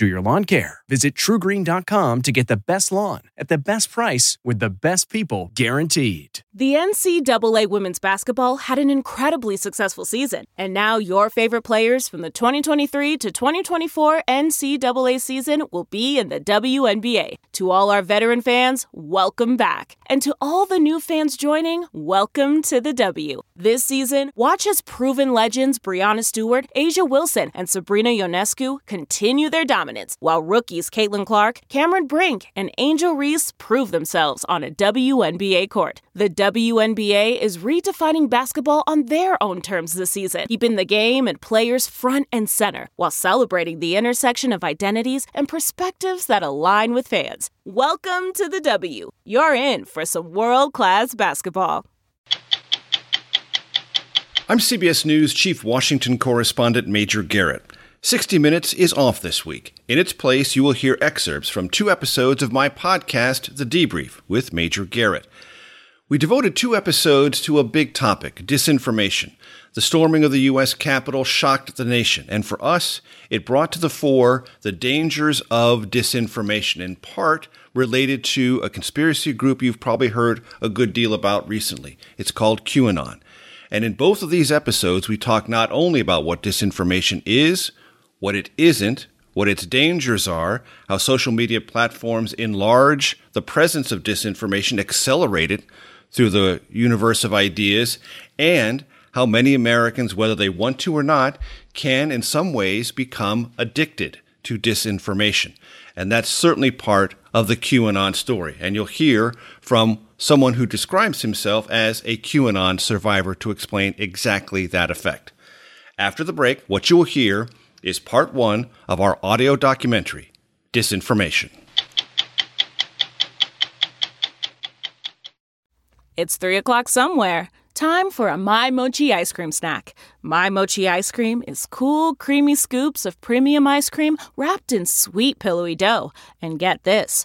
do your lawn care. Visit trugreen.com to get the best lawn at the best price with the best people guaranteed. The NCAA women's basketball had an incredibly successful season, and now your favorite players from the 2023 to 2024 NCAA season will be in the WNBA. To all our veteran fans, welcome back. And to all the new fans joining, welcome to the W. This season, watch as proven legends Breanna Stewart, A'ja Wilson, and Sabrina Ionescu continue their dominance, while rookies Caitlin Clark, Cameron Brink, and Angel Reese prove themselves on a WNBA court. The WNBA is redefining basketball on their own terms this season, keeping the game and players front and center, while celebrating the intersection of identities and perspectives that align with fans. Welcome to the W. You're in for some world class basketball. I'm CBS News Chief Washington Correspondent Major Garrett. 60 Minutes is off this week. In its place, you will hear excerpts from two episodes of my podcast, The Debrief, with Major Garrett. We devoted two episodes to a big topic disinformation. The storming of the U.S. Capitol shocked the nation, and for us, it brought to the fore the dangers of disinformation, in part related to a conspiracy group you've probably heard a good deal about recently. It's called QAnon. And in both of these episodes, we talk not only about what disinformation is, what it isn't, what its dangers are, how social media platforms enlarge the presence of disinformation, accelerate it through the universe of ideas, and how many Americans, whether they want to or not, can in some ways become addicted to disinformation. And that's certainly part of the QAnon story. And you'll hear from someone who describes himself as a QAnon survivor to explain exactly that effect. After the break, what you will hear is part one of our audio documentary, Disinformation. It's 3 o'clock somewhere. Time for a My Mochi ice cream snack. My Mochi ice cream is cool, creamy scoops of premium ice cream wrapped in sweet, pillowy dough. And get this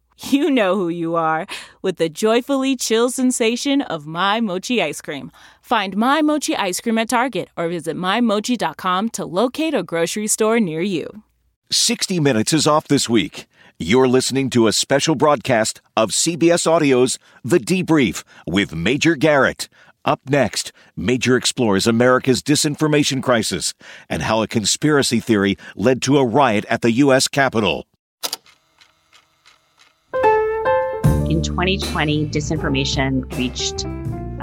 you know who you are with the joyfully chill sensation of My Mochi ice cream. Find My Mochi ice cream at Target or visit MyMochi.com to locate a grocery store near you. 60 Minutes is off this week. You're listening to a special broadcast of CBS Audio's The Debrief with Major Garrett. Up next, Major explores America's disinformation crisis and how a conspiracy theory led to a riot at the U.S. Capitol. 2020, disinformation reached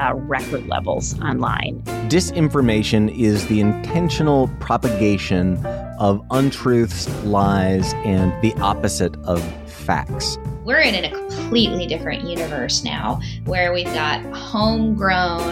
uh, record levels online. Disinformation is the intentional propagation of untruths, lies, and the opposite of facts. We're in a completely different universe now where we've got homegrown,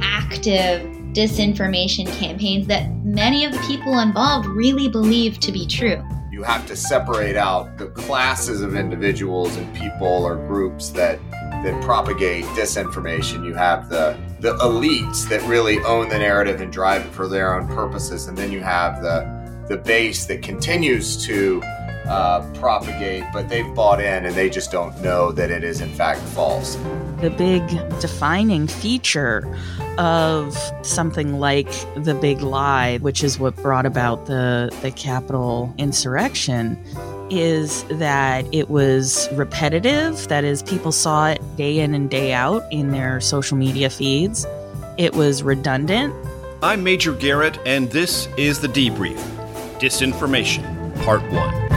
active disinformation campaigns that many of the people involved really believe to be true. You have to separate out the classes of individuals and people or groups that that propagate disinformation. You have the the elites that really own the narrative and drive it for their own purposes, and then you have the the base that continues to uh, propagate, but they've bought in and they just don't know that it is in fact false. The big defining feature of something like the big lie, which is what brought about the the Capitol insurrection, is that it was repetitive. That is, people saw it day in and day out in their social media feeds. It was redundant. I'm Major Garrett, and this is The Debrief Disinformation, Part 1.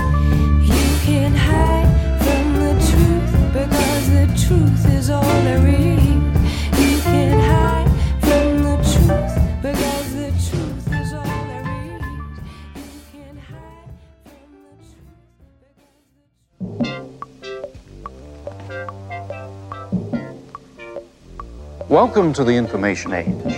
Welcome to the information age.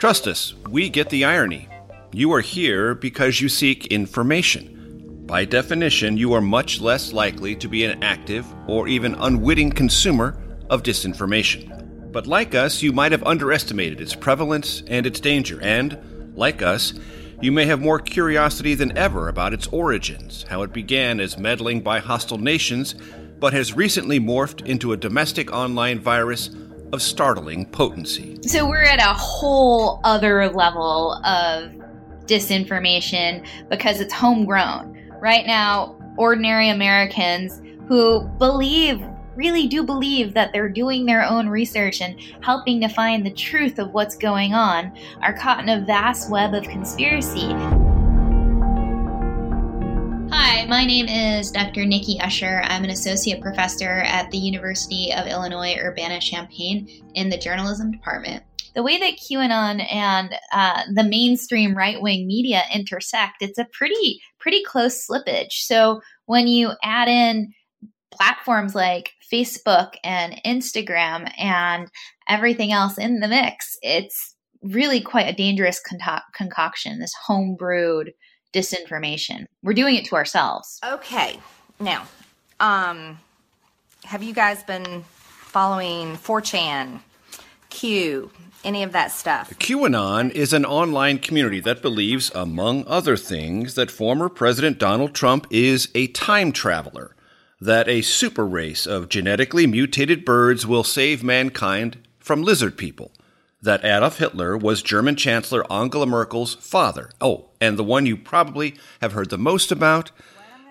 Trust us, we get the irony. You are here because you seek information. By definition, you are much less likely to be an active or even unwitting consumer of disinformation. But like us, you might have underestimated its prevalence and its danger, and, like us, you may have more curiosity than ever about its origins, how it began as meddling by hostile nations, but has recently morphed into a domestic online virus of startling potency. So we're at a whole other level of disinformation because it's homegrown. Right now, ordinary Americans who believe, really do believe that they're doing their own research and helping to find the truth of what's going on, are caught in a vast web of conspiracy. My name is Dr. Nikki Usher. I'm an associate professor at the University of Illinois Urbana Champaign in the journalism department. The way that QAnon and uh, the mainstream right wing media intersect, it's a pretty pretty close slippage. So when you add in platforms like Facebook and Instagram and everything else in the mix, it's really quite a dangerous conco- concoction. This homebrewed disinformation. We're doing it to ourselves. Okay. Now, um, have you guys been following 4chan, Q, any of that stuff? QAnon is an online community that believes, among other things, that former President Donald Trump is a time traveler, that a super race of genetically mutated birds will save mankind from lizard people, that Adolf Hitler was German Chancellor Angela Merkel's father. Oh, and the one you probably have heard the most about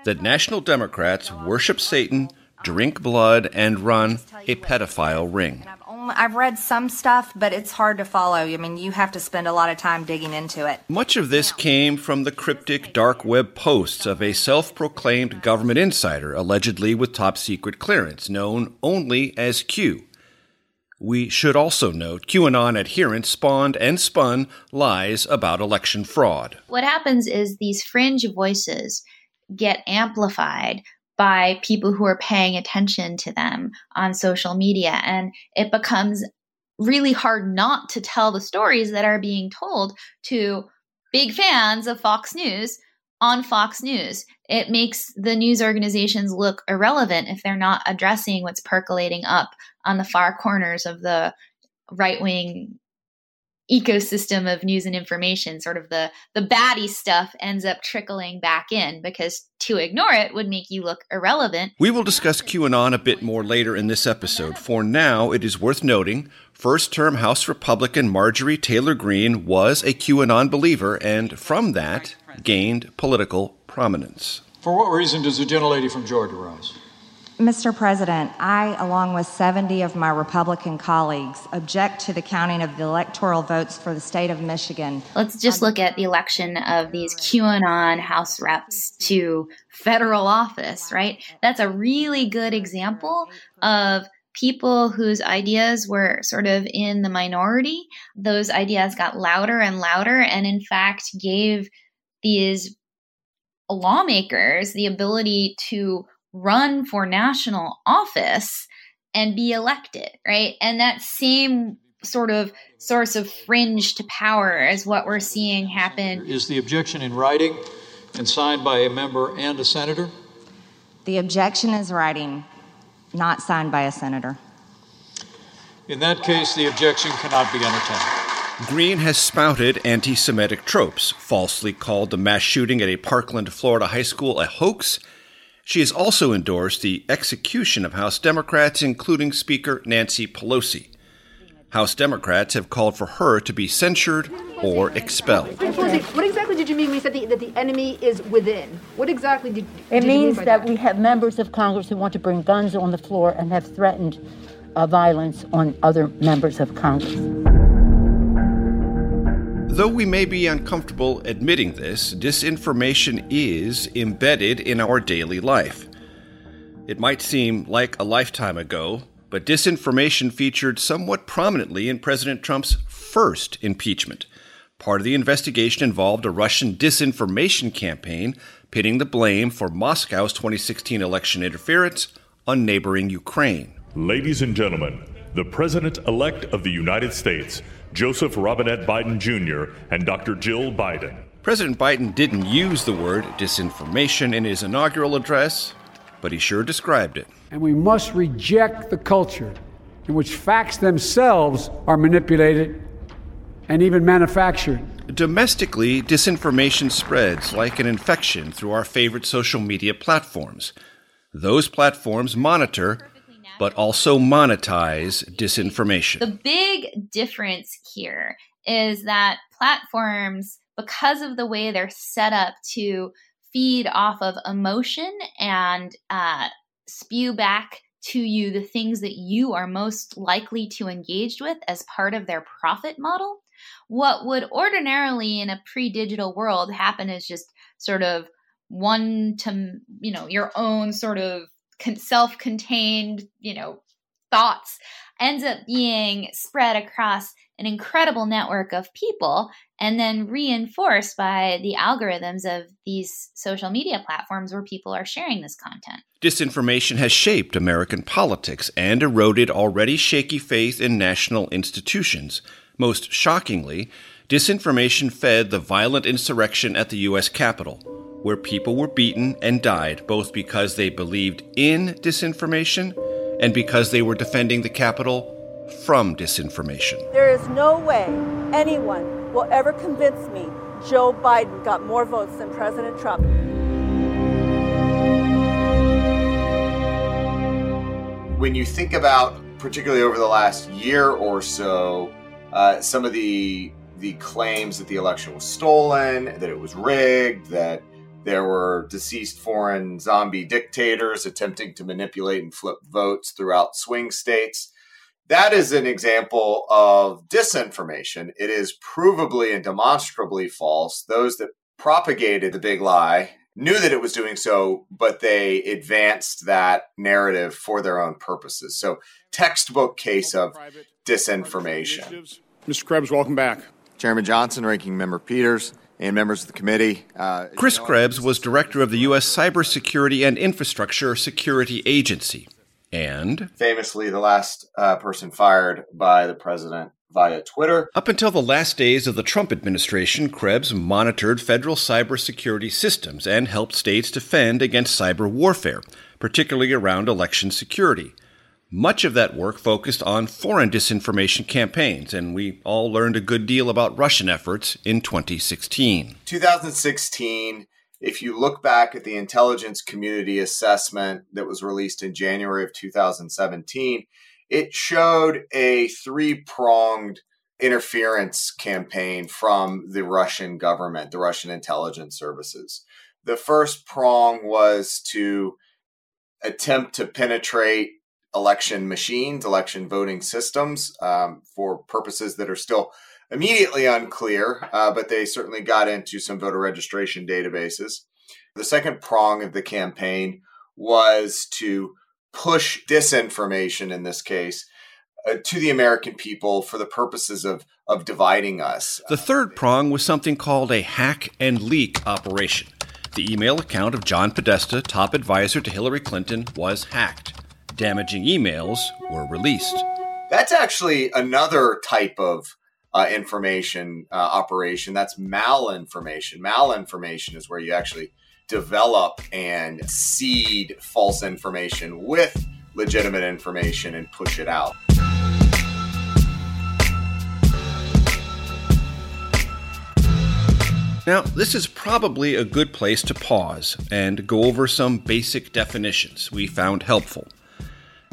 that National Democrats worship Satan, drink blood, and run a pedophile ring. I've read some stuff, but it's hard to follow. I mean, you have to spend a lot of time digging into it. Much of this came from the cryptic dark web posts of a self proclaimed government insider, allegedly with top secret clearance, known only as Q. We should also note QAnon adherents spawned and spun lies about election fraud. What happens is these fringe voices get amplified by people who are paying attention to them on social media. And it becomes really hard not to tell the stories that are being told to big fans of Fox News on Fox News. It makes the news organizations look irrelevant if they're not addressing what's percolating up on the far corners of the right wing ecosystem of news and information sort of the the baddie stuff ends up trickling back in because to ignore it would make you look irrelevant We will discuss QAnon a bit more later in this episode. For now, it is worth noting first term House Republican Marjorie Taylor Greene was a QAnon believer and from that gained political prominence. For what reason does the gentlelady from Georgia rise? Mr. President, I, along with 70 of my Republican colleagues, object to the counting of the electoral votes for the state of Michigan. let's just look at the election of these qanon house reps to federal office right that's a really good example of people whose ideas were sort of in the minority those ideas got louder and louder and in fact gave these lawmakers the ability to run for national office and be elected, right? And that same sort of source of fringe to power is what we're seeing happen. Is the objection in writing and signed by a member and a senator? The objection is writing, not signed by a senator. In that case, the objection cannot be entertained. Greene has spouted anti Semitic tropes, falsely called the mass shooting at a Parkland, Florida high school a hoax. She has also endorsed the execution of House Democrats, including Speaker Nancy Pelosi. House Democrats have called for her to be censured or expelled. What exactly did you mean when you said the, that the enemy is within? What exactly did, It did you mean means by that we have members of Congress who want to bring guns on the floor and have threatened uh, violence on other members of Congress. Though we may be uncomfortable admitting this, disinformation is embedded in our daily life. It might seem like a lifetime ago, but disinformation featured somewhat prominently in President Trump's first impeachment. Part of the investigation involved a Russian disinformation campaign pitting the blame for Moscow's 2016 election interference on neighboring Ukraine. Ladies and gentlemen, the President elect of the United States, Joseph Robinette Biden Jr., and Dr. Jill Biden. President Biden didn't use the word disinformation in his inaugural address, but he sure described it. And we must reject the culture in which facts themselves are manipulated and even manufactured. Domestically, disinformation spreads like an infection through our favorite social media platforms. Those platforms monitor, but also monetize disinformation. The big difference here is that platforms, because of the way they're set up to feed off of emotion and uh, spew back to you the things that you are most likely to engage with as part of their profit model. What would ordinarily in a pre digital world happen is just sort of one to, you know, your own sort of self contained, you know, thoughts ends up being spread across an incredible network of people and then reinforced by the algorithms of these social media platforms where people are sharing this content. Disinformation has shaped American politics and eroded already shaky faith in national institutions. Most shockingly, disinformation fed the violent insurrection at the U.S. Capitol, where people were beaten and died both because they believed in disinformation and because they were defending the Capitol from disinformation. There is no way anyone will ever convince me Joe Biden got more votes than President Trump. When you think about, particularly over the last year or so, uh, some of the the claims that the election was stolen, that it was rigged, that there were deceased foreign zombie dictators attempting to manipulate and flip votes throughout swing states. That is an example of disinformation. It is provably and demonstrably false. Those that propagated the big lie knew that it was doing so, but they advanced that narrative for their own purposes. So, textbook case of disinformation. Mr. Krebs, welcome back. Chairman Johnson, Ranking Member Peters, and members of the committee. Uh, Chris Krebs was director of the U.S. Cybersecurity and Infrastructure Security Agency. And famously, the last uh, person fired by the president via Twitter. Up until the last days of the Trump administration, Krebs monitored federal cybersecurity systems and helped states defend against cyber warfare, particularly around election security. Much of that work focused on foreign disinformation campaigns, and we all learned a good deal about Russian efforts in 2016. 2016, if you look back at the intelligence community assessment that was released in January of 2017, it showed a three pronged interference campaign from the Russian government, the Russian intelligence services. The first prong was to attempt to penetrate election machines, election voting systems um, for purposes that are still immediately unclear, uh, but they certainly got into some voter registration databases. The second prong of the campaign was to push disinformation in this case uh, to the American people for the purposes of, of dividing us. The third prong was something called a hack and leak operation. The email account of John Podesta, top advisor to Hillary Clinton, was hacked. Damaging emails were released. That's actually another type of uh, information uh, operation. That's malinformation. Malinformation is where you actually develop and seed false information with legitimate information and push it out. Now, this is probably a good place to pause and go over some basic definitions we found helpful.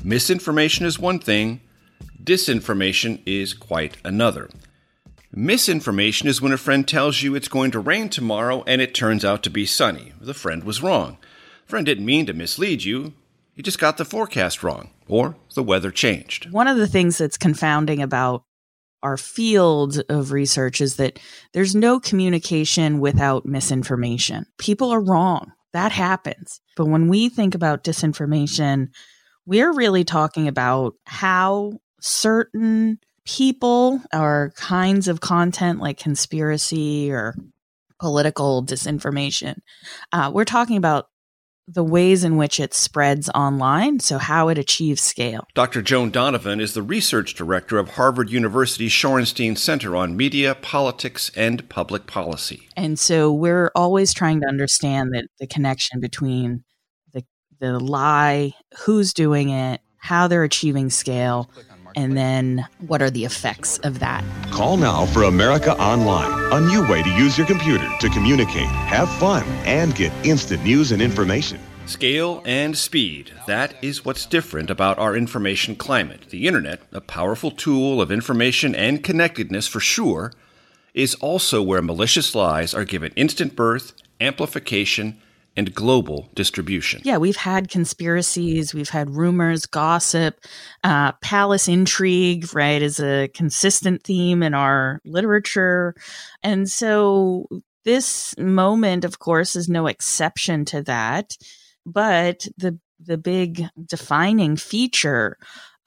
Misinformation is one thing, disinformation is quite another. Misinformation is when a friend tells you it's going to rain tomorrow and it turns out to be sunny. The friend was wrong. The friend didn't mean to mislead you, he just got the forecast wrong, or the weather changed. One of the things that's confounding about our field of research is that there's no communication without misinformation. People are wrong. That happens. But when we think about disinformation, we're really talking about how certain people or kinds of content like conspiracy or political disinformation, uh, we're talking about the ways in which it spreads online, so how it achieves scale. Dr. Joan Donovan is the research director of Harvard University's Shorenstein Center on Media, Politics, and Public Policy. And so we're always trying to understand that the connection between the the lie, who's doing it, how they're achieving scale, and then what are the effects of that. Call now for America Online, a new way to use your computer to communicate, have fun, and get instant news and information. Scale and speed. That is what's different about our information climate. The internet, a powerful tool of information and connectedness for sure, is also where malicious lies are given instant birth, amplification, and global distribution. Yeah, we've had conspiracies, we've had rumors, gossip, uh, palace intrigue, right, is a consistent theme in our literature. And so this moment, of course, is no exception to that. But the the big defining feature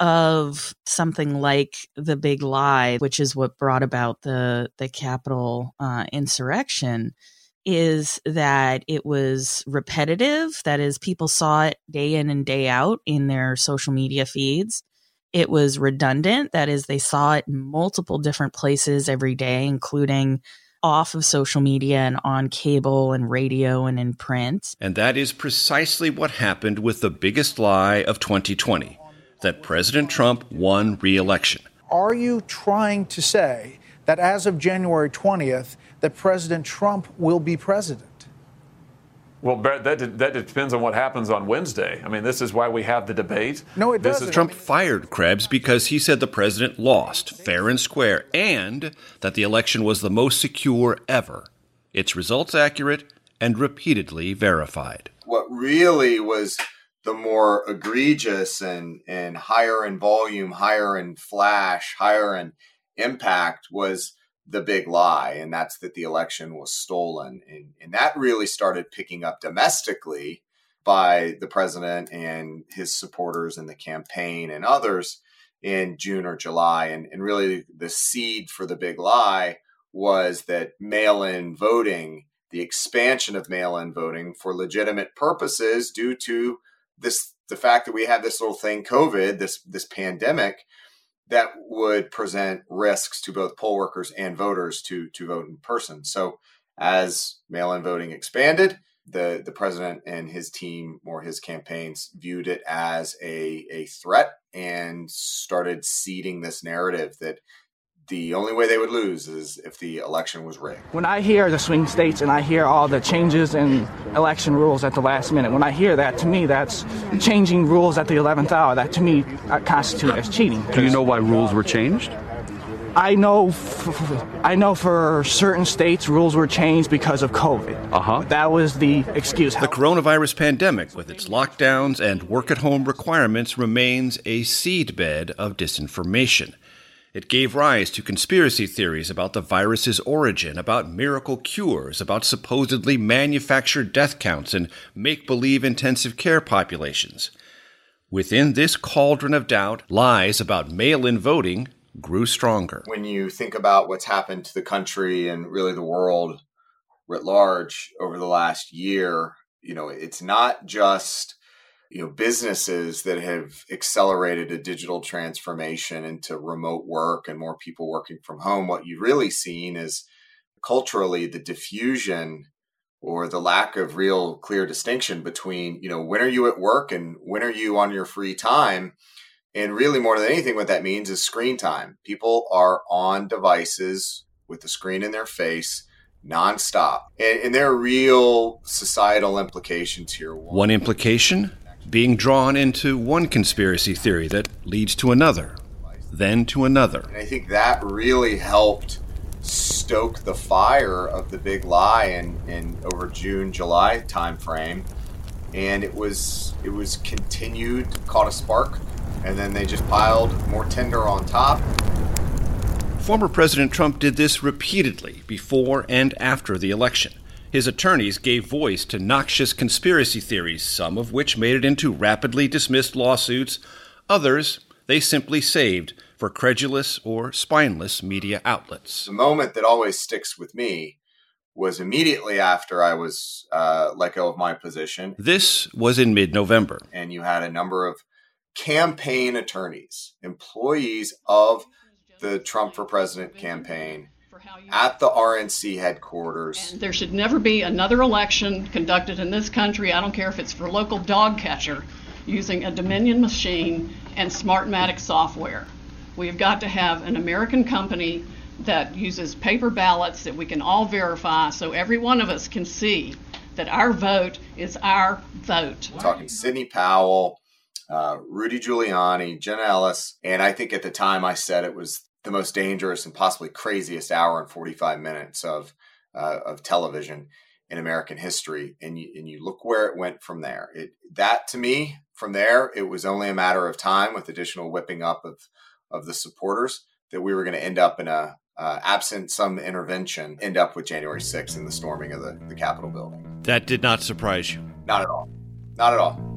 of something like the big lie, which is what brought about the the Capitol uh, insurrection, is that it was repetitive. That is, people saw it day in and day out in their social media feeds. It was redundant. That is, they saw it in multiple different places every day, including off of social media and on cable and radio and in print. And that is precisely what happened with the biggest lie of 2020 that President Trump won re election. Are you trying to say that as of January 20th, that President Trump will be president? Well, Barrett, that, that depends on what happens on Wednesday. I mean, this is why we have the debate. No, it doesn't. is- Trump fired Krebs because he said the president lost fair and square and that the election was the most secure ever. Its results accurate and repeatedly verified. what really was the more egregious and and higher in volume, higher in flash, higher in impact was the big lie, and that's that the election was stolen, and and that really started picking up domestically by the president and his supporters in the campaign and others in June or July, and and really the seed for the big lie was that mail-in voting the expansion of mail-in voting for legitimate purposes due to this the fact that we have this little thing covid this this pandemic that would present risks to both poll workers and voters to to vote in person. So as mail-in voting expanded the the president and his team or his campaigns viewed it as a a threat and started seeding this narrative that the only way they would lose is if the election was rigged When I hear the swing states and I hear all the changes in election rules at the last minute, when I hear that, to me, that's changing rules at the 11th hour. That to me uh, constitutes as cheating. Do you know why rules were changed? I know, f- f- I know for certain states rules were changed because of COVID. Uh huh. That was the excuse. The coronavirus pandemic, with its lockdowns and work at home requirements, remains a seedbed of disinformation. It gave rise to conspiracy theories about the virus's origin, about miracle cures, about supposedly manufactured death counts and make believe intensive care populations. Within this cauldron of doubt, lies about mail in voting grew stronger. when you think about what's happened to the country and really the world writ large over the last year, you know, it's not just you know businesses that have accelerated a digital transformation into remote work and more people working from home. What you've really seen is culturally the diffusion or the lack of real clear distinction between, you know, when are you at work and when are you on your free time? And really, more than anything, what that means is screen time. People are on devices with the screen in their face nonstop. And, and there are real societal implications here. One implication being drawn into one conspiracy theory that leads to another, then to another. And I think that really helped stoke the fire of the big lie in, in over June, July timeframe. And it was it was continued, caught a spark, and then they just piled more tinder on top. Former President Trump did this repeatedly before and after the election. His attorneys gave voice to noxious conspiracy theories, some of which made it into rapidly dismissed lawsuits, others they simply saved for credulous or spineless media outlets. The moment that always sticks with me was immediately after I was uh, let go of my position. This was in mid November. And you had a number of campaign attorneys, employees of the Trump for President campaign at the RNC headquarters. And there should never be another election conducted in this country. I don't care if it's for local dog catcher using a Dominion machine and Smartmatic software. We have got to have an American company that uses paper ballots that we can all verify so every one of us can see that our vote is our vote. We're talking Sidney Powell, uh, Rudy Giuliani, Jenna Ellis, and I think at the time I said it was the most dangerous and possibly craziest hour and 45 minutes of uh, of television in American history. And you, and you look where it went from there. It, that to me, from there, it was only a matter of time with additional whipping up of of the supporters that we were going to end up in a uh, absent some intervention, end up with January 6th and the storming of the, the Capitol building. That did not surprise you. Not at all. Not at all.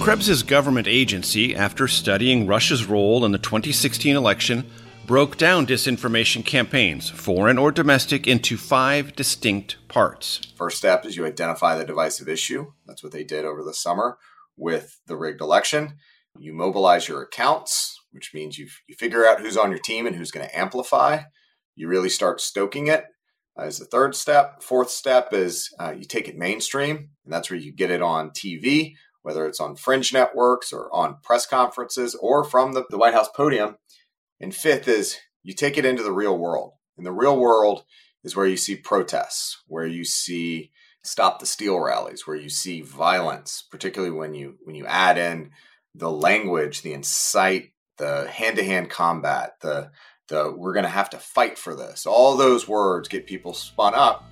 Krebs's government agency, after studying Russia's role in the 2016 election, broke down disinformation campaigns, foreign or domestic, into five distinct parts. First step is you identify the divisive issue. That's what they did over the summer with the rigged election. You mobilize your accounts, which means you, you figure out who's on your team and who's going to amplify. You really start stoking it as the third step. Fourth step is uh, you take it mainstream, and that's where you get it on TV, whether it's on fringe networks or on press conferences or from the, the White House podium. And fifth is you take it into the real world. And the real world is where you see protests, where you see stop the steal rallies, where you see violence, particularly when you when you add in the language, the incite, the hand-to-hand combat, the the we're going to have to fight for this. All those words get people spun up.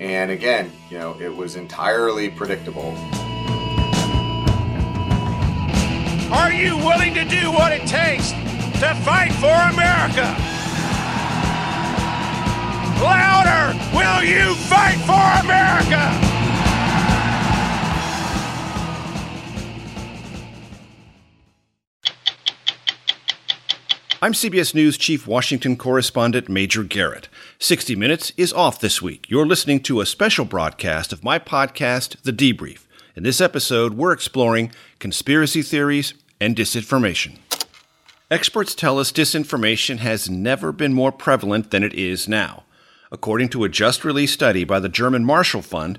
And again, you know, it was entirely predictable. You willing to do what it takes to fight for America? Louder! Will you fight for America? I'm CBS News Chief Washington Correspondent Major Garrett. 60 Minutes is off this week. You're listening to a special broadcast of my podcast, The Debrief. In this episode, we're exploring conspiracy theories and disinformation. Experts tell us disinformation has never been more prevalent than it is now. According to a just released study by the German Marshall Fund,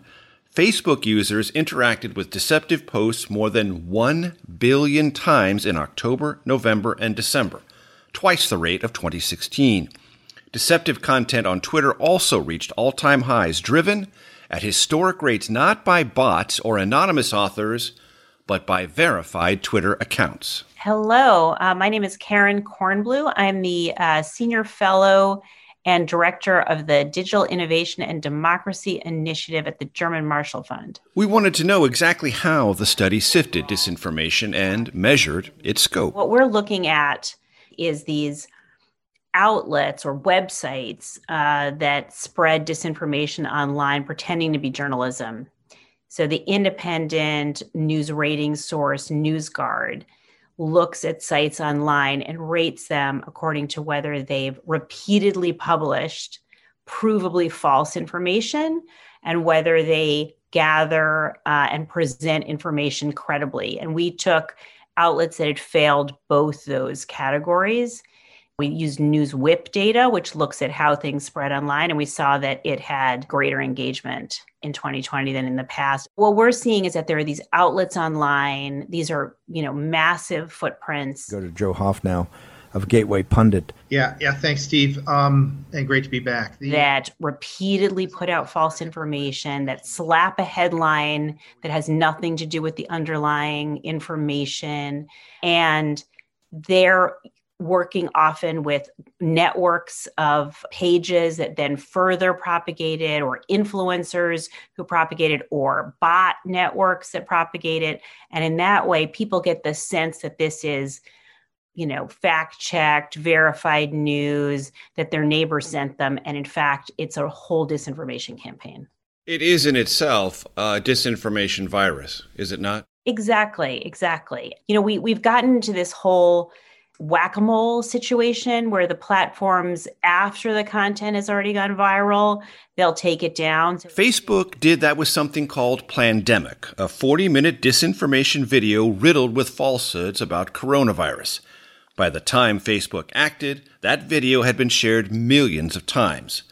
Facebook users interacted with deceptive posts more than 1 billion times in October, November, and December, twice the rate of 2016. Deceptive content on Twitter also reached all time highs, driven at historic rates not by bots or anonymous authors, but by verified Twitter accounts. Hello, uh, my name is Karen Kornbluh. I'm the uh, Senior Fellow and Director of the Digital Innovation and Democracy Initiative at the German Marshall Fund. We wanted to know exactly how the study sifted disinformation and measured its scope. What we're looking at is these outlets or websites uh, that spread disinformation online pretending to be journalism. So the independent news rating source NewsGuard looks at sites online and rates them according to whether they've repeatedly published provably false information and whether they gather uh, and present information credibly. And we took outlets that had failed both those categories. We used NewsWhip data, which looks at how things spread online, and we saw that it had greater engagement in 2020 than in the past. What we're seeing is that there are these outlets online. These are, you know, massive footprints. Go to Joe Hoft now. of Gateway Pundit. Yeah, yeah. Thanks, Steve. Um, and great to be back. The- that repeatedly put out false information, that slap a headline that has nothing to do with the underlying information. And they're working often with networks of pages that then further propagated or influencers who propagated or bot networks that propagated. And in that way, people get the sense that this is you know, fact checked, verified news that their neighbor sent them. And in fact, it's a whole disinformation campaign. It is in itself a disinformation virus, is it not? Exactly, exactly. You know, we, we've gotten to this whole whack a mole situation where the platforms, after the content has already gone viral, they'll take it down. Facebook did that with something called Plandemic, a 40 minute disinformation video riddled with falsehoods about coronavirus. By the time Facebook acted, that video had been shared millions of times.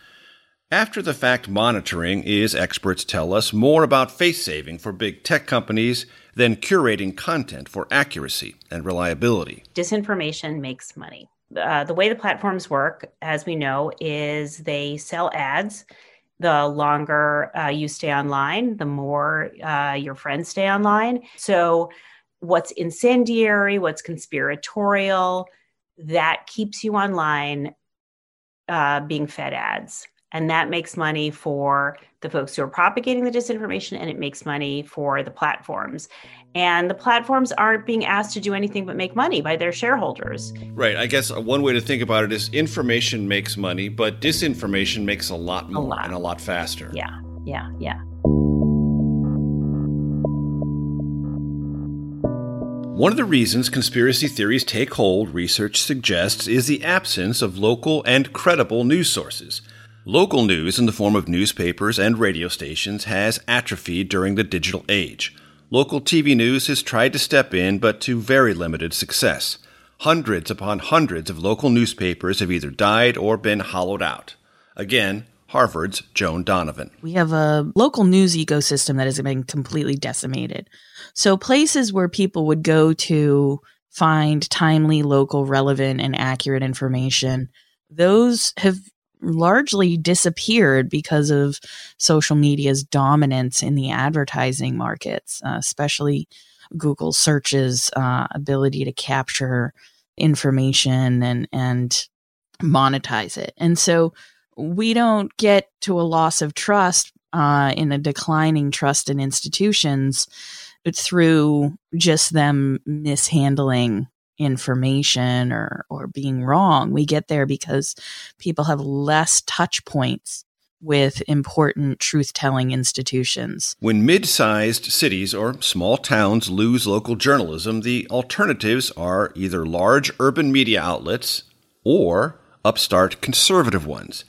After the fact monitoring is, experts tell us, more about face saving for big tech companies than curating content for accuracy and reliability. Disinformation makes money. Uh, the way the platforms work, as we know, is they sell ads. The longer uh, you stay online, the more uh, your friends stay online. So what's incendiary, what's conspiratorial, that keeps you online uh, being fed ads. And that makes money for the folks who are propagating the disinformation, and it makes money for the platforms. And the platforms aren't being asked to do anything but make money by their shareholders. Right. I guess uh, one way to think about it is information makes money, but disinformation makes a lot more a lot. and a lot faster. Yeah. Yeah. Yeah. One of the reasons conspiracy theories take hold, research suggests, is the absence of local and credible news sources. Local news in the form of newspapers and radio stations has atrophied during the digital age. Local TV news has tried to step in, but to very limited success. Hundreds upon hundreds of local newspapers have either died or been hollowed out. Again, Harvard's Joan Donovan. We have a local news ecosystem that has been completely decimated. So, places where people would go to find timely, local, relevant, and accurate information, those have largely disappeared because of social media's dominance in the advertising markets, uh, especially Google searches uh, ability to capture information and and monetize it. And so we don't get to a loss of trust uh, in a declining trust in institutions through just them mishandling information or or being wrong. We get there because people have less touch points with important truth telling institutions. When mid sized cities or small towns lose local journalism, the alternatives are either large urban media outlets or upstart conservative ones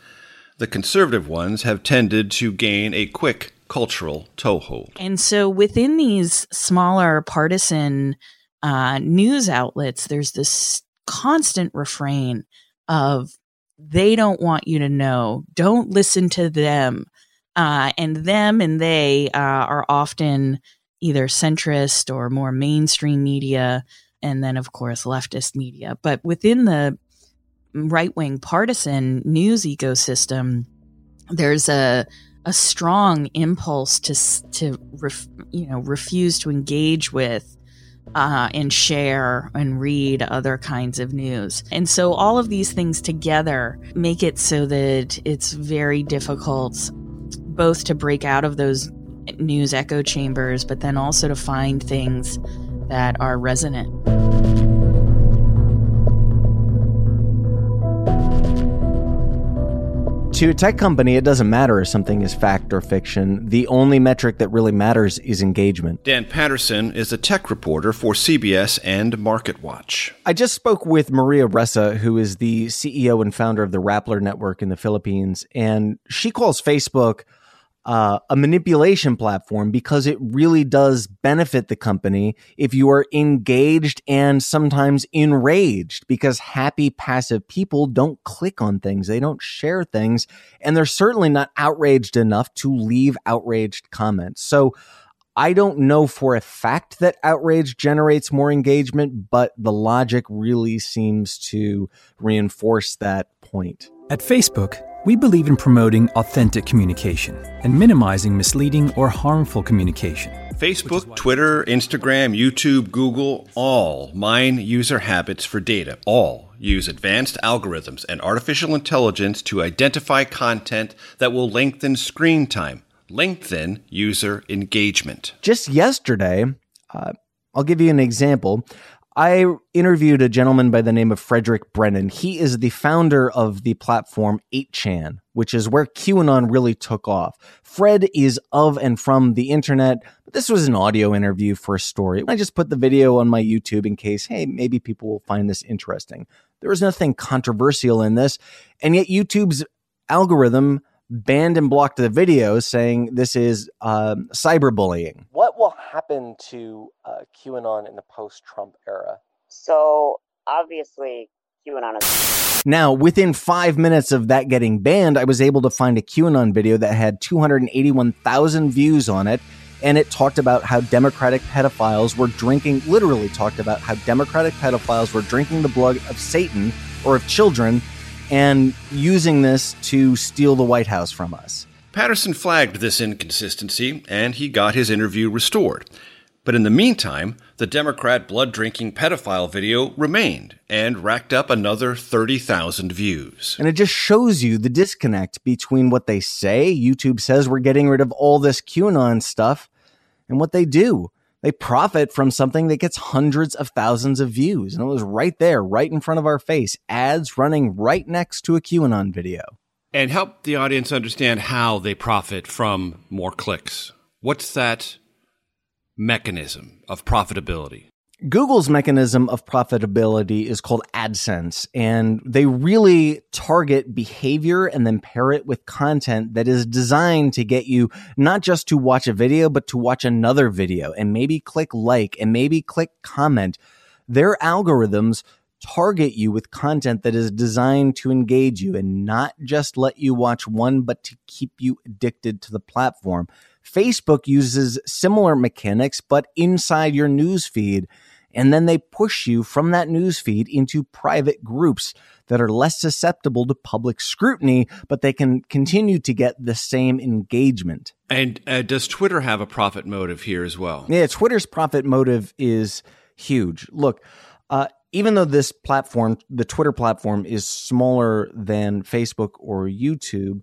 the conservative ones have tended to gain a quick cultural toehold. And so within these smaller partisan uh, news outlets, there's this constant refrain of they don't want you to know, don't listen to them. Uh, and them and they uh, are often either centrist or more mainstream media, and then, of course, leftist media. But within the right wing partisan news ecosystem, there's a a strong impulse to to ref, you know refuse to engage with uh, and share and read other kinds of news. And so all of these things together make it so that it's very difficult both to break out of those news echo chambers, but then also to find things that are resonant. To a tech company, it doesn't matter if something is fact or fiction. The only metric that really matters is engagement. Dan Patterson is a tech reporter for CBS and MarketWatch. I just spoke with Maria Ressa, who is the CEO and founder of the Rappler Network in the Philippines, and she calls Facebook uh, a manipulation platform because it really does benefit the company if you are engaged and sometimes enraged because happy passive people don't click on things they don't share things and they're certainly not outraged enough to leave outraged comments so I don't know for a fact that outrage generates more engagement, but the logic really seems to reinforce that point. At Facebook, we believe in promoting authentic communication and minimizing misleading or harmful communication. Facebook, Twitter, Instagram, YouTube, Google, all mine user habits for data. All use advanced algorithms and artificial intelligence to identify content that will lengthen screen time, lengthen user engagement. Just yesterday, uh, I'll give you an example. I interviewed a gentleman by the name of Frederick Brennan. He is the founder of the platform 8chan, which is where QAnon really took off. Fred is of and from the internet, this was an audio interview for a story. I just put the video on my YouTube in case, hey, maybe people will find this interesting. There was nothing controversial in this, and yet YouTube's algorithm banned and blocked the video saying this is um, cyberbullying. What will happen to uh, QAnon in the post Trump era? So obviously, QAnon is. Now, within five minutes of that getting banned, I was able to find a QAnon video that had 281,000 views on it. And it talked about how Democratic pedophiles were drinking, literally talked about how Democratic pedophiles were drinking the blood of Satan or of children and using this to steal the White House from us. Patterson flagged this inconsistency and he got his interview restored. But in the meantime, the Democrat blood drinking pedophile video remained and racked up another 30,000 views. And it just shows you the disconnect between what they say, YouTube says we're getting rid of all this QAnon stuff, and what they do. They profit from something that gets hundreds of thousands of views. And it was right there, right in front of our face, ads running right next to a QAnon video. And help the audience understand how they profit from more clicks. What's that mechanism of profitability? Google's mechanism of profitability is called AdSense, and they really target behavior and then pair it with content that is designed to get you not just to watch a video, but to watch another video and maybe click like and maybe click comment. Their algorithms target you with content that is designed to engage you and not just let you watch one, but to keep you addicted to the platform. Facebook uses similar mechanics, but inside your news feed. And then they push you from that news feed into private groups that are less susceptible to public scrutiny, but they can continue to get the same engagement. And uh, does Twitter have a profit motive here as well? Yeah, Twitter's profit motive is huge. Look, uh, even though this platform, the Twitter platform, is smaller than Facebook or YouTube,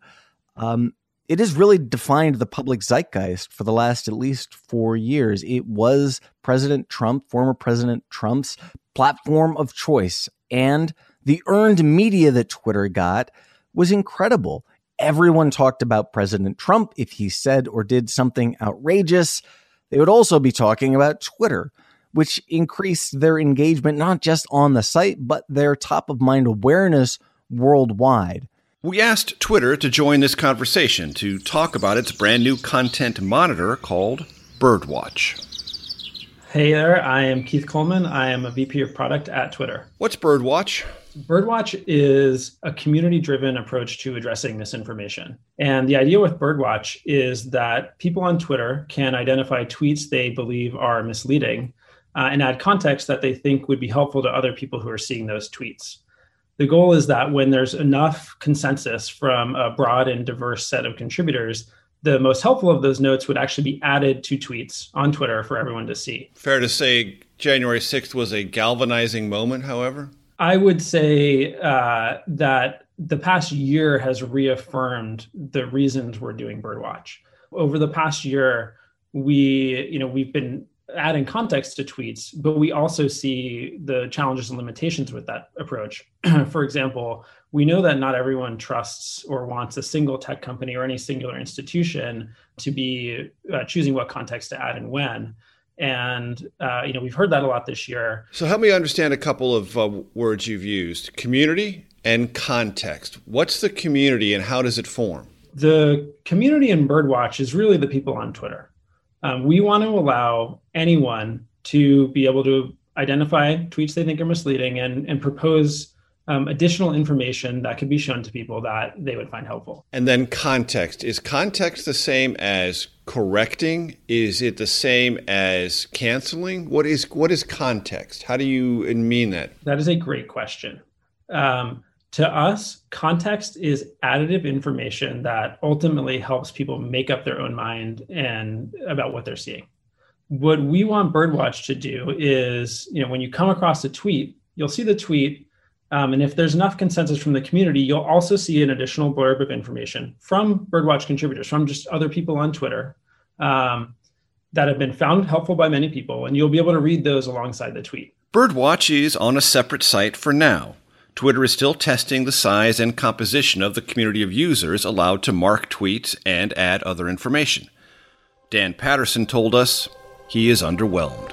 um, it has really defined the public zeitgeist for the last at least four years. It was President Trump, former President Trump's platform of choice. And the earned media that Twitter got was incredible. Everyone talked about President Trump. If he said or did something outrageous, they would also be talking about Twitter, which increased their engagement not just on the site, but their top of mind awareness worldwide. We asked Twitter to join this conversation to talk about its brand new content monitor called Birdwatch. Hey there, I am Keith Coleman. I am a VP of product at Twitter. What's Birdwatch? Birdwatch is a community driven approach to addressing misinformation. And the idea with Birdwatch is that people on Twitter can identify tweets they believe are misleading uh, and add context that they think would be helpful to other people who are seeing those tweets the goal is that when there's enough consensus from a broad and diverse set of contributors, the most helpful of those notes would actually be added to tweets on Twitter for everyone to see. Fair to say January 6th was a galvanizing moment, however? I would say uh, that the past year has reaffirmed the reasons we're doing Birdwatch. Over the past year, we, you know, we've been adding context to tweets, but we also see the challenges and limitations with that approach. For example, we know that not everyone trusts or wants a single tech company or any singular institution to be uh, choosing what context to add and when. And uh, you know we've heard that a lot this year. So help me understand a couple of uh, words you've used: community and context. What's the community, and how does it form? The community in Birdwatch is really the people on Twitter. Um, we want to allow anyone to be able to identify tweets they think are misleading and, and propose um, additional information that could be shown to people that they would find helpful. And then context. Is context the same as correcting? Is it the same as canceling? What is what is context? How do you mean that? That is a great question. Um, to us, context is additive information that ultimately helps people make up their own mind and about what they're seeing. What we want Birdwatch to do is, you know, when you come across a tweet, you'll see the tweet um, and if there's enough consensus from the community, you'll also see an additional blurb of information from Birdwatch contributors, from just other people on Twitter um, that have been found helpful by many people. And you'll be able to read those alongside the tweet. Birdwatch is on a separate site for now. Twitter is still testing the size and composition of the community of users allowed to mark tweets and add other information. Dan Patterson told us he is underwhelmed.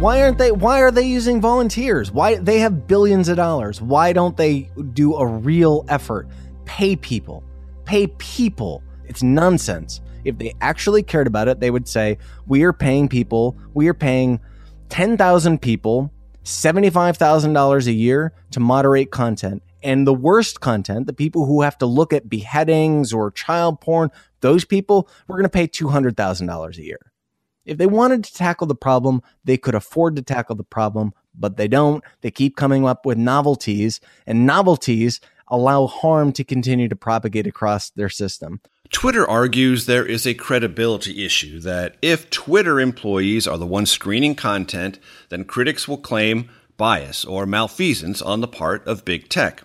Why aren't they why are they using volunteers? Why they have billions of dollars. Why don't they do a real effort? Pay people. Pay people. It's nonsense. If they actually cared about it, they would say, "We are paying people. We are paying 10,000 people $75,000 a year to moderate content. And the worst content, the people who have to look at beheadings or child porn, those people, we're going to pay $200,000 a year. If they wanted to tackle the problem, they could afford to tackle the problem, but they don't. They keep coming up with novelties, and novelties allow harm to continue to propagate across their system. Twitter argues there is a credibility issue that if Twitter employees are the ones screening content, then critics will claim bias or malfeasance on the part of big tech.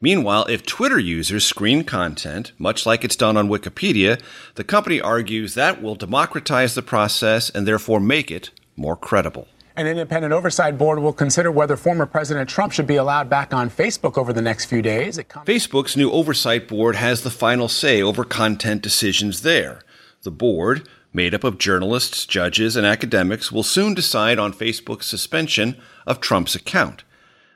Meanwhile, if Twitter users screen content, much like it's done on Wikipedia, the company argues that will democratize the process and therefore make it more credible. An independent oversight board will consider whether former President Trump should be allowed back on Facebook over the next few days. Facebook's new oversight board has the final say over content decisions there. The board, made up of journalists, judges, and academics, will soon decide on Facebook's suspension of Trump's account.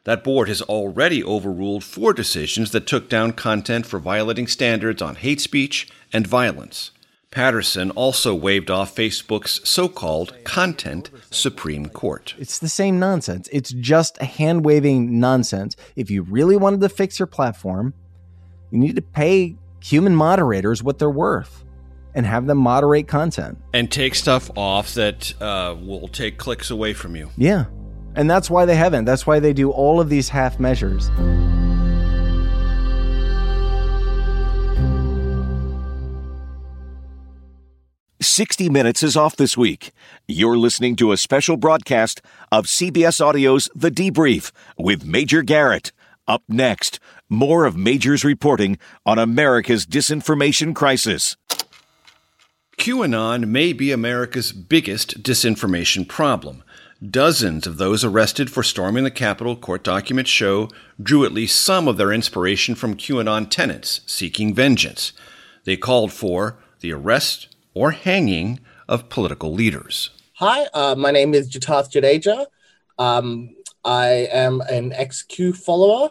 That board has already overruled four decisions that took down content for violating standards on hate speech and violence. Patterson also waved off Facebook's so called Content Supreme Court. It's the same nonsense. It's just a hand waving nonsense. If you really wanted to fix your platform, you need to pay human moderators what they're worth and have them moderate content. And take stuff off that uh, will take clicks away from you. Yeah. And that's why they haven't. That's why they do all of these half measures. Sixty Minutes is off this week. You're listening to a special broadcast of CBS Audio's The Debrief with Major Garrett. Up next, more of Major's reporting on America's disinformation crisis. QAnon may be America's biggest disinformation problem. Dozens of those arrested for storming the Capitol, court documents show, drew at least some of their inspiration from QAnon tenants seeking vengeance. They called for the arrest or hanging of political leaders. Hi, uh, my name is Jitarth Jadeja. Um, I am an ex Q follower.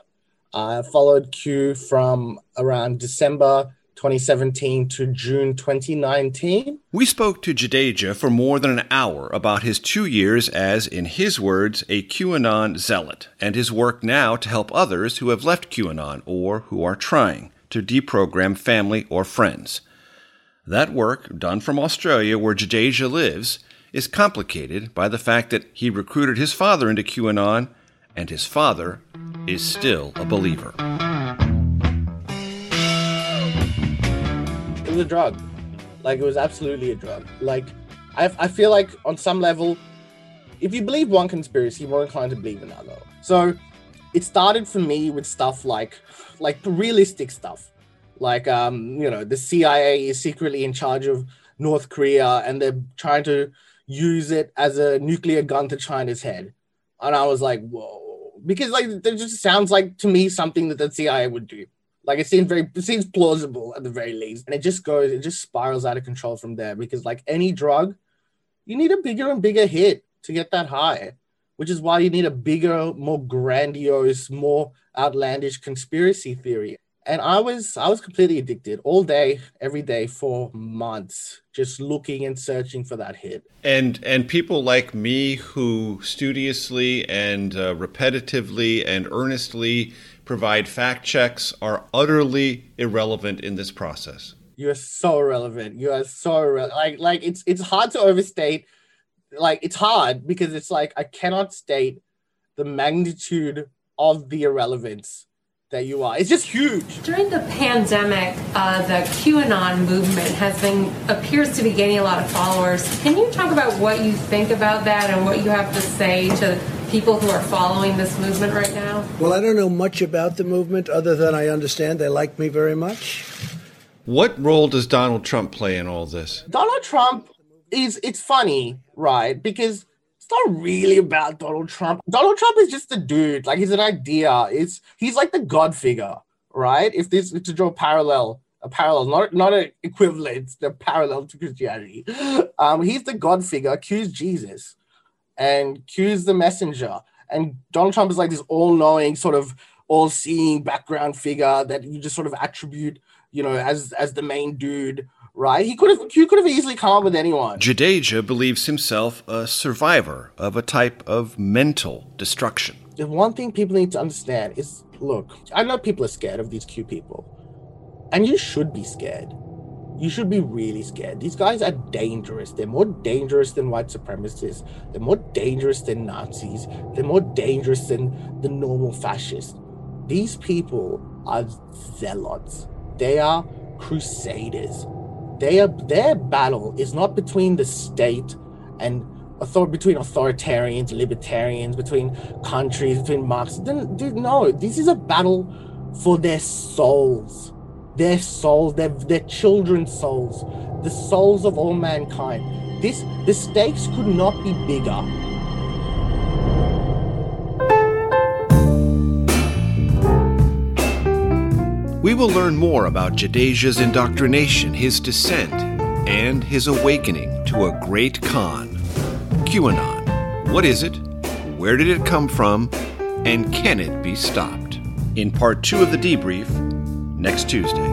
I followed Q from around December 2017 to June 2019. We spoke to Jadeja for more than an hour about his two years as, in his words, a QAnon zealot, and his work now to help others who have left QAnon or who are trying to deprogram family or friends. That work, done from Australia where Jadeja lives, is complicated by the fact that he recruited his father into QAnon, and his father is still a believer. It was a drug. Like, it was absolutely a drug. Like, I, I feel like on some level, if you believe one conspiracy, you're more inclined to believe another. So it started for me with stuff like, like realistic stuff. Like, um, you know, the CIA is secretly in charge of North Korea and they're trying to use it as a nuclear gun to China's head. And I was like, whoa. Because, like, it just sounds like to me something that the CIA would do. Like it seems very it seems plausible at the very least. And it just goes, it just spirals out of control from there because like any drug, you need a bigger and bigger hit to get that high, which is why you need a bigger, more grandiose, more outlandish conspiracy theory. And I was I was completely addicted all day, every day for months, just looking and searching for that hit. And and people like me who studiously and uh, repetitively and earnestly provide fact checks are utterly irrelevant in this process. You are so relevant. You are so re- like like it's it's hard to overstate. Like it's hard because it's like I cannot state the magnitude of the irrelevance that you are. It's just huge. During the pandemic, uh, the QAnon movement has been appears to be gaining a lot of followers. Can you talk about what you think about that and what you have to say to people who are following this movement right now? Well, I don't know much about the movement other than I understand they like me very much. What role does Donald Trump play in all this? Donald Trump is it's funny, right? Because it's not really about Donald Trump. Donald Trump is just a dude. Like he's an idea. It's he's like the God figure, right? If this to draw a parallel, a parallel, not not an equivalent, the parallel to Christianity. Um, he's the God figure. Q's Jesus, and Q's the messenger. And Donald Trump is like this all-knowing, sort of all-seeing background figure that you just sort of attribute, you know, as as the main dude right? He could have he could have easily come up with anyone. Jadeja believes himself a survivor of a type of mental destruction. The one thing people need to understand is look, I know people are scared of these Q people. And you should be scared. You should be really scared. These guys are dangerous. They're more dangerous than white supremacists. They're more dangerous than Nazis. They're more dangerous than the normal fascists. These people are zealots. They are crusaders their their battle is not between the state and author between authoritarians, libertarians, between countries, between Marxists. Dude, no, this is a battle for their souls, their souls, their their children's souls, the souls of all mankind. This the stakes could not be bigger. We will learn more about Jadeja's indoctrination, his descent, and his awakening to a great con. QAnon. What is it? Where did it come from? And can it be stopped? In part two of the debrief, next Tuesday.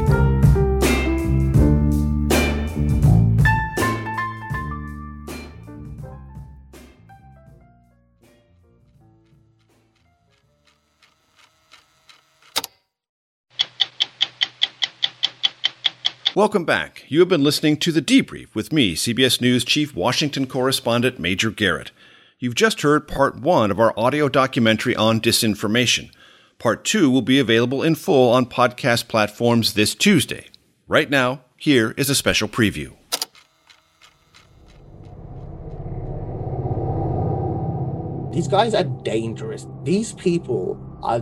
Welcome back. You have been listening to The Debrief with me, CBS News Chief Washington Correspondent Major Garrett. You've just heard part one of our audio documentary on disinformation. Part two will be available in full on podcast platforms this Tuesday. Right now, here is a special preview. These guys are dangerous. These people are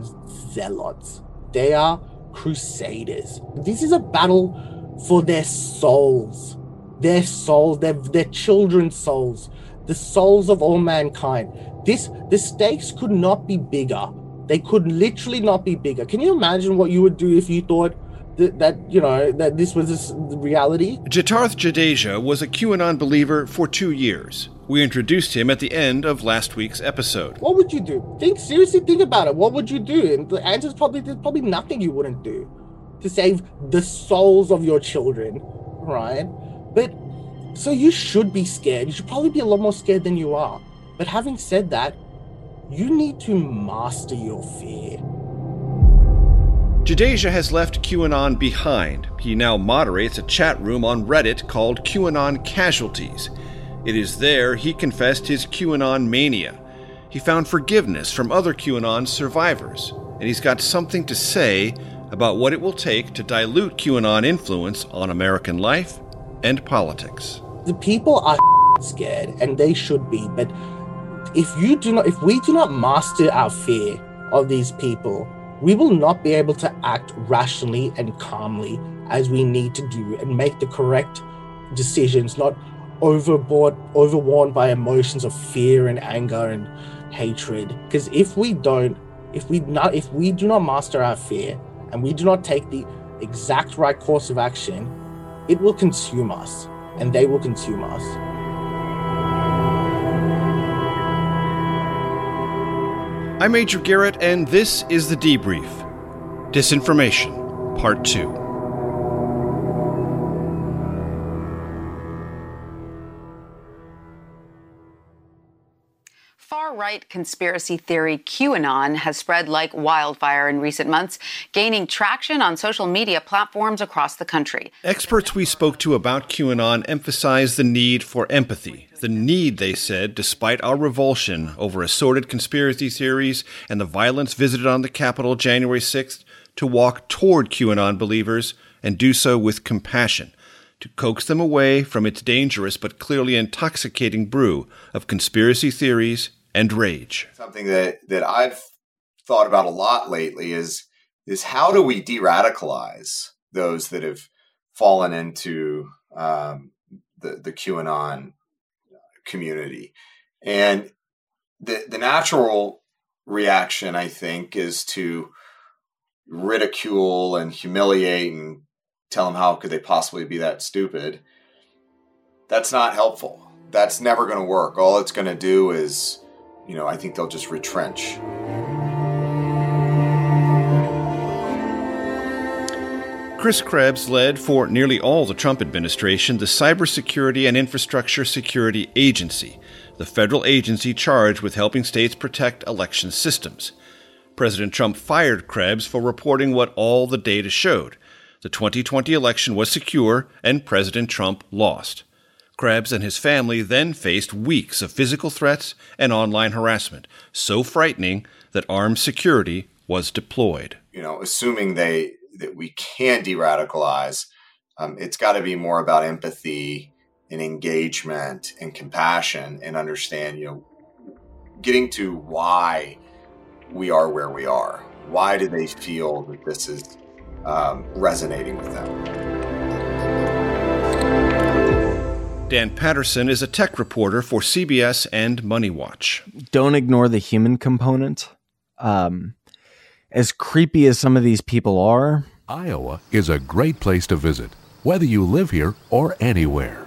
zealots. They are crusaders. This is a battle for their souls, their souls, their, their children's souls, the souls of all mankind. This the stakes could not be bigger. They could literally not be bigger. Can you imagine what you would do if you thought that, that you know that this was this reality? Jitarth Jadeja was a QAnon believer for two years. We introduced him at the end of last week's episode. What would you do? Think seriously. Think about it. What would you do? And the answer is probably there's probably nothing you wouldn't do to save the souls of your children, right? But so you should be scared. You should probably be a lot more scared than you are. But having said that, you need to master your fear. Jadeja has left QAnon behind. He now moderates a chat room on Reddit called QAnon Casualties. It is there he confessed his QAnon mania. He found forgiveness from other QAnon survivors, and he's got something to say about what it will take to dilute QAnon influence on American life and politics. The people are scared, and they should be, but if you do not if we do not master our fear of these people, we will not be able to act rationally and calmly as we need to do and make the correct decisions, not overboard, overworn by emotions of fear and anger and hatred. Because if we don't, if we not, if we do not master our fear, and we do not take the exact right course of action, it will consume us and they will consume us. I'm Major Garrett, and this is The Debrief Disinformation Part 2. Right conspiracy theory QAnon has spread like wildfire in recent months, gaining traction on social media platforms across the country. Experts we spoke to about QAnon emphasized the need for empathy. The need, they said, despite our revulsion over assorted conspiracy theories and the violence visited on the Capitol January 6th, to walk toward QAnon believers and do so with compassion to coax them away from its dangerous but clearly intoxicating brew of conspiracy theories and rage. Something that, that I've thought about a lot lately is is how do we de-radicalize those that have fallen into um, the the QAnon community, and the the natural reaction I think is to ridicule and humiliate and tell them how could they possibly be that stupid. That's not helpful. That's never going to work. All it's going to do is you know, I think they'll just retrench. Chris Krebs led for nearly all the Trump administration the Cybersecurity and Infrastructure Security Agency, the federal agency charged with helping states protect election systems. President Trump fired Krebs for reporting what all the data showed. The 2020 election was secure, and President Trump lost. Krebs and his family then faced weeks of physical threats and online harassment, so frightening that armed security was deployed. You know, assuming they that we can de-radicalize, um, it's got to be more about empathy and engagement and compassion and understand. You know, getting to why we are where we are. Why do they feel that this is um, resonating with them? Dan Patterson is a tech reporter for CBS and MoneyWatch. Don't ignore the human component. Um, as creepy as some of these people are, Iowa is a great place to visit, whether you live here or anywhere.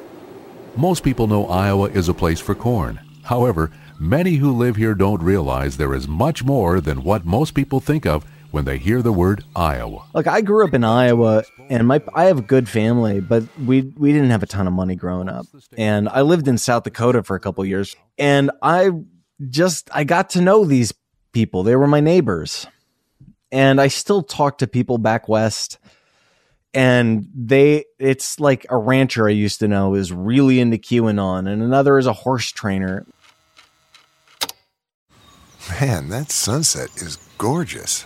Most people know Iowa is a place for corn. However, many who live here don't realize there is much more than what most people think of when they hear the word Iowa. Like I grew up in Iowa and my I have a good family, but we we didn't have a ton of money growing up. And I lived in South Dakota for a couple years and I just I got to know these people. They were my neighbors. And I still talk to people back west and they it's like a rancher I used to know is really into QAnon and another is a horse trainer. Man, that sunset is gorgeous.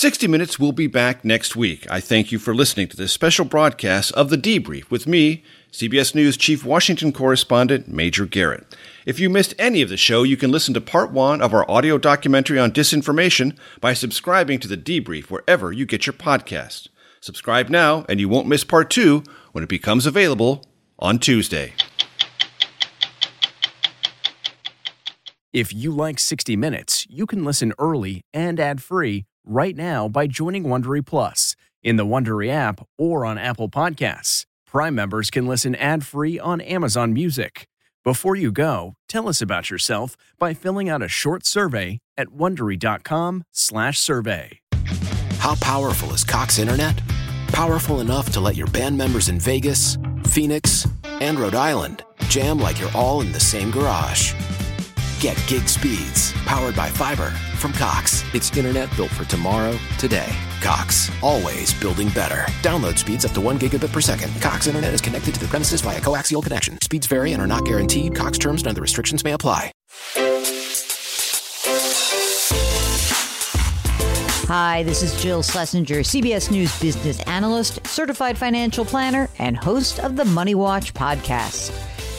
60 Minutes will be back next week. I thank you for listening to this special broadcast of The Debrief with me, CBS News Chief Washington Correspondent Major Garrett. If you missed any of the show, you can listen to part one of our audio documentary on disinformation by subscribing to The Debrief wherever you get your podcast. Subscribe now, and you won't miss part two when it becomes available on Tuesday. If you like 60 Minutes, you can listen early and ad-free right now by joining Wondery Plus in the Wondery app or on Apple Podcasts. Prime members can listen ad-free on Amazon Music. Before you go, tell us about yourself by filling out a short survey at wondery.com/survey. How powerful is Cox Internet? Powerful enough to let your band members in Vegas, Phoenix, and Rhode Island jam like you're all in the same garage. Get gig speeds powered by fiber from Cox. It's internet built for tomorrow, today. Cox, always building better. Download speeds up to one gigabit per second. Cox internet is connected to the premises via coaxial connection. Speeds vary and are not guaranteed. Cox terms and other restrictions may apply. Hi, this is Jill Schlesinger, CBS News business analyst, certified financial planner, and host of the Money Watch podcast.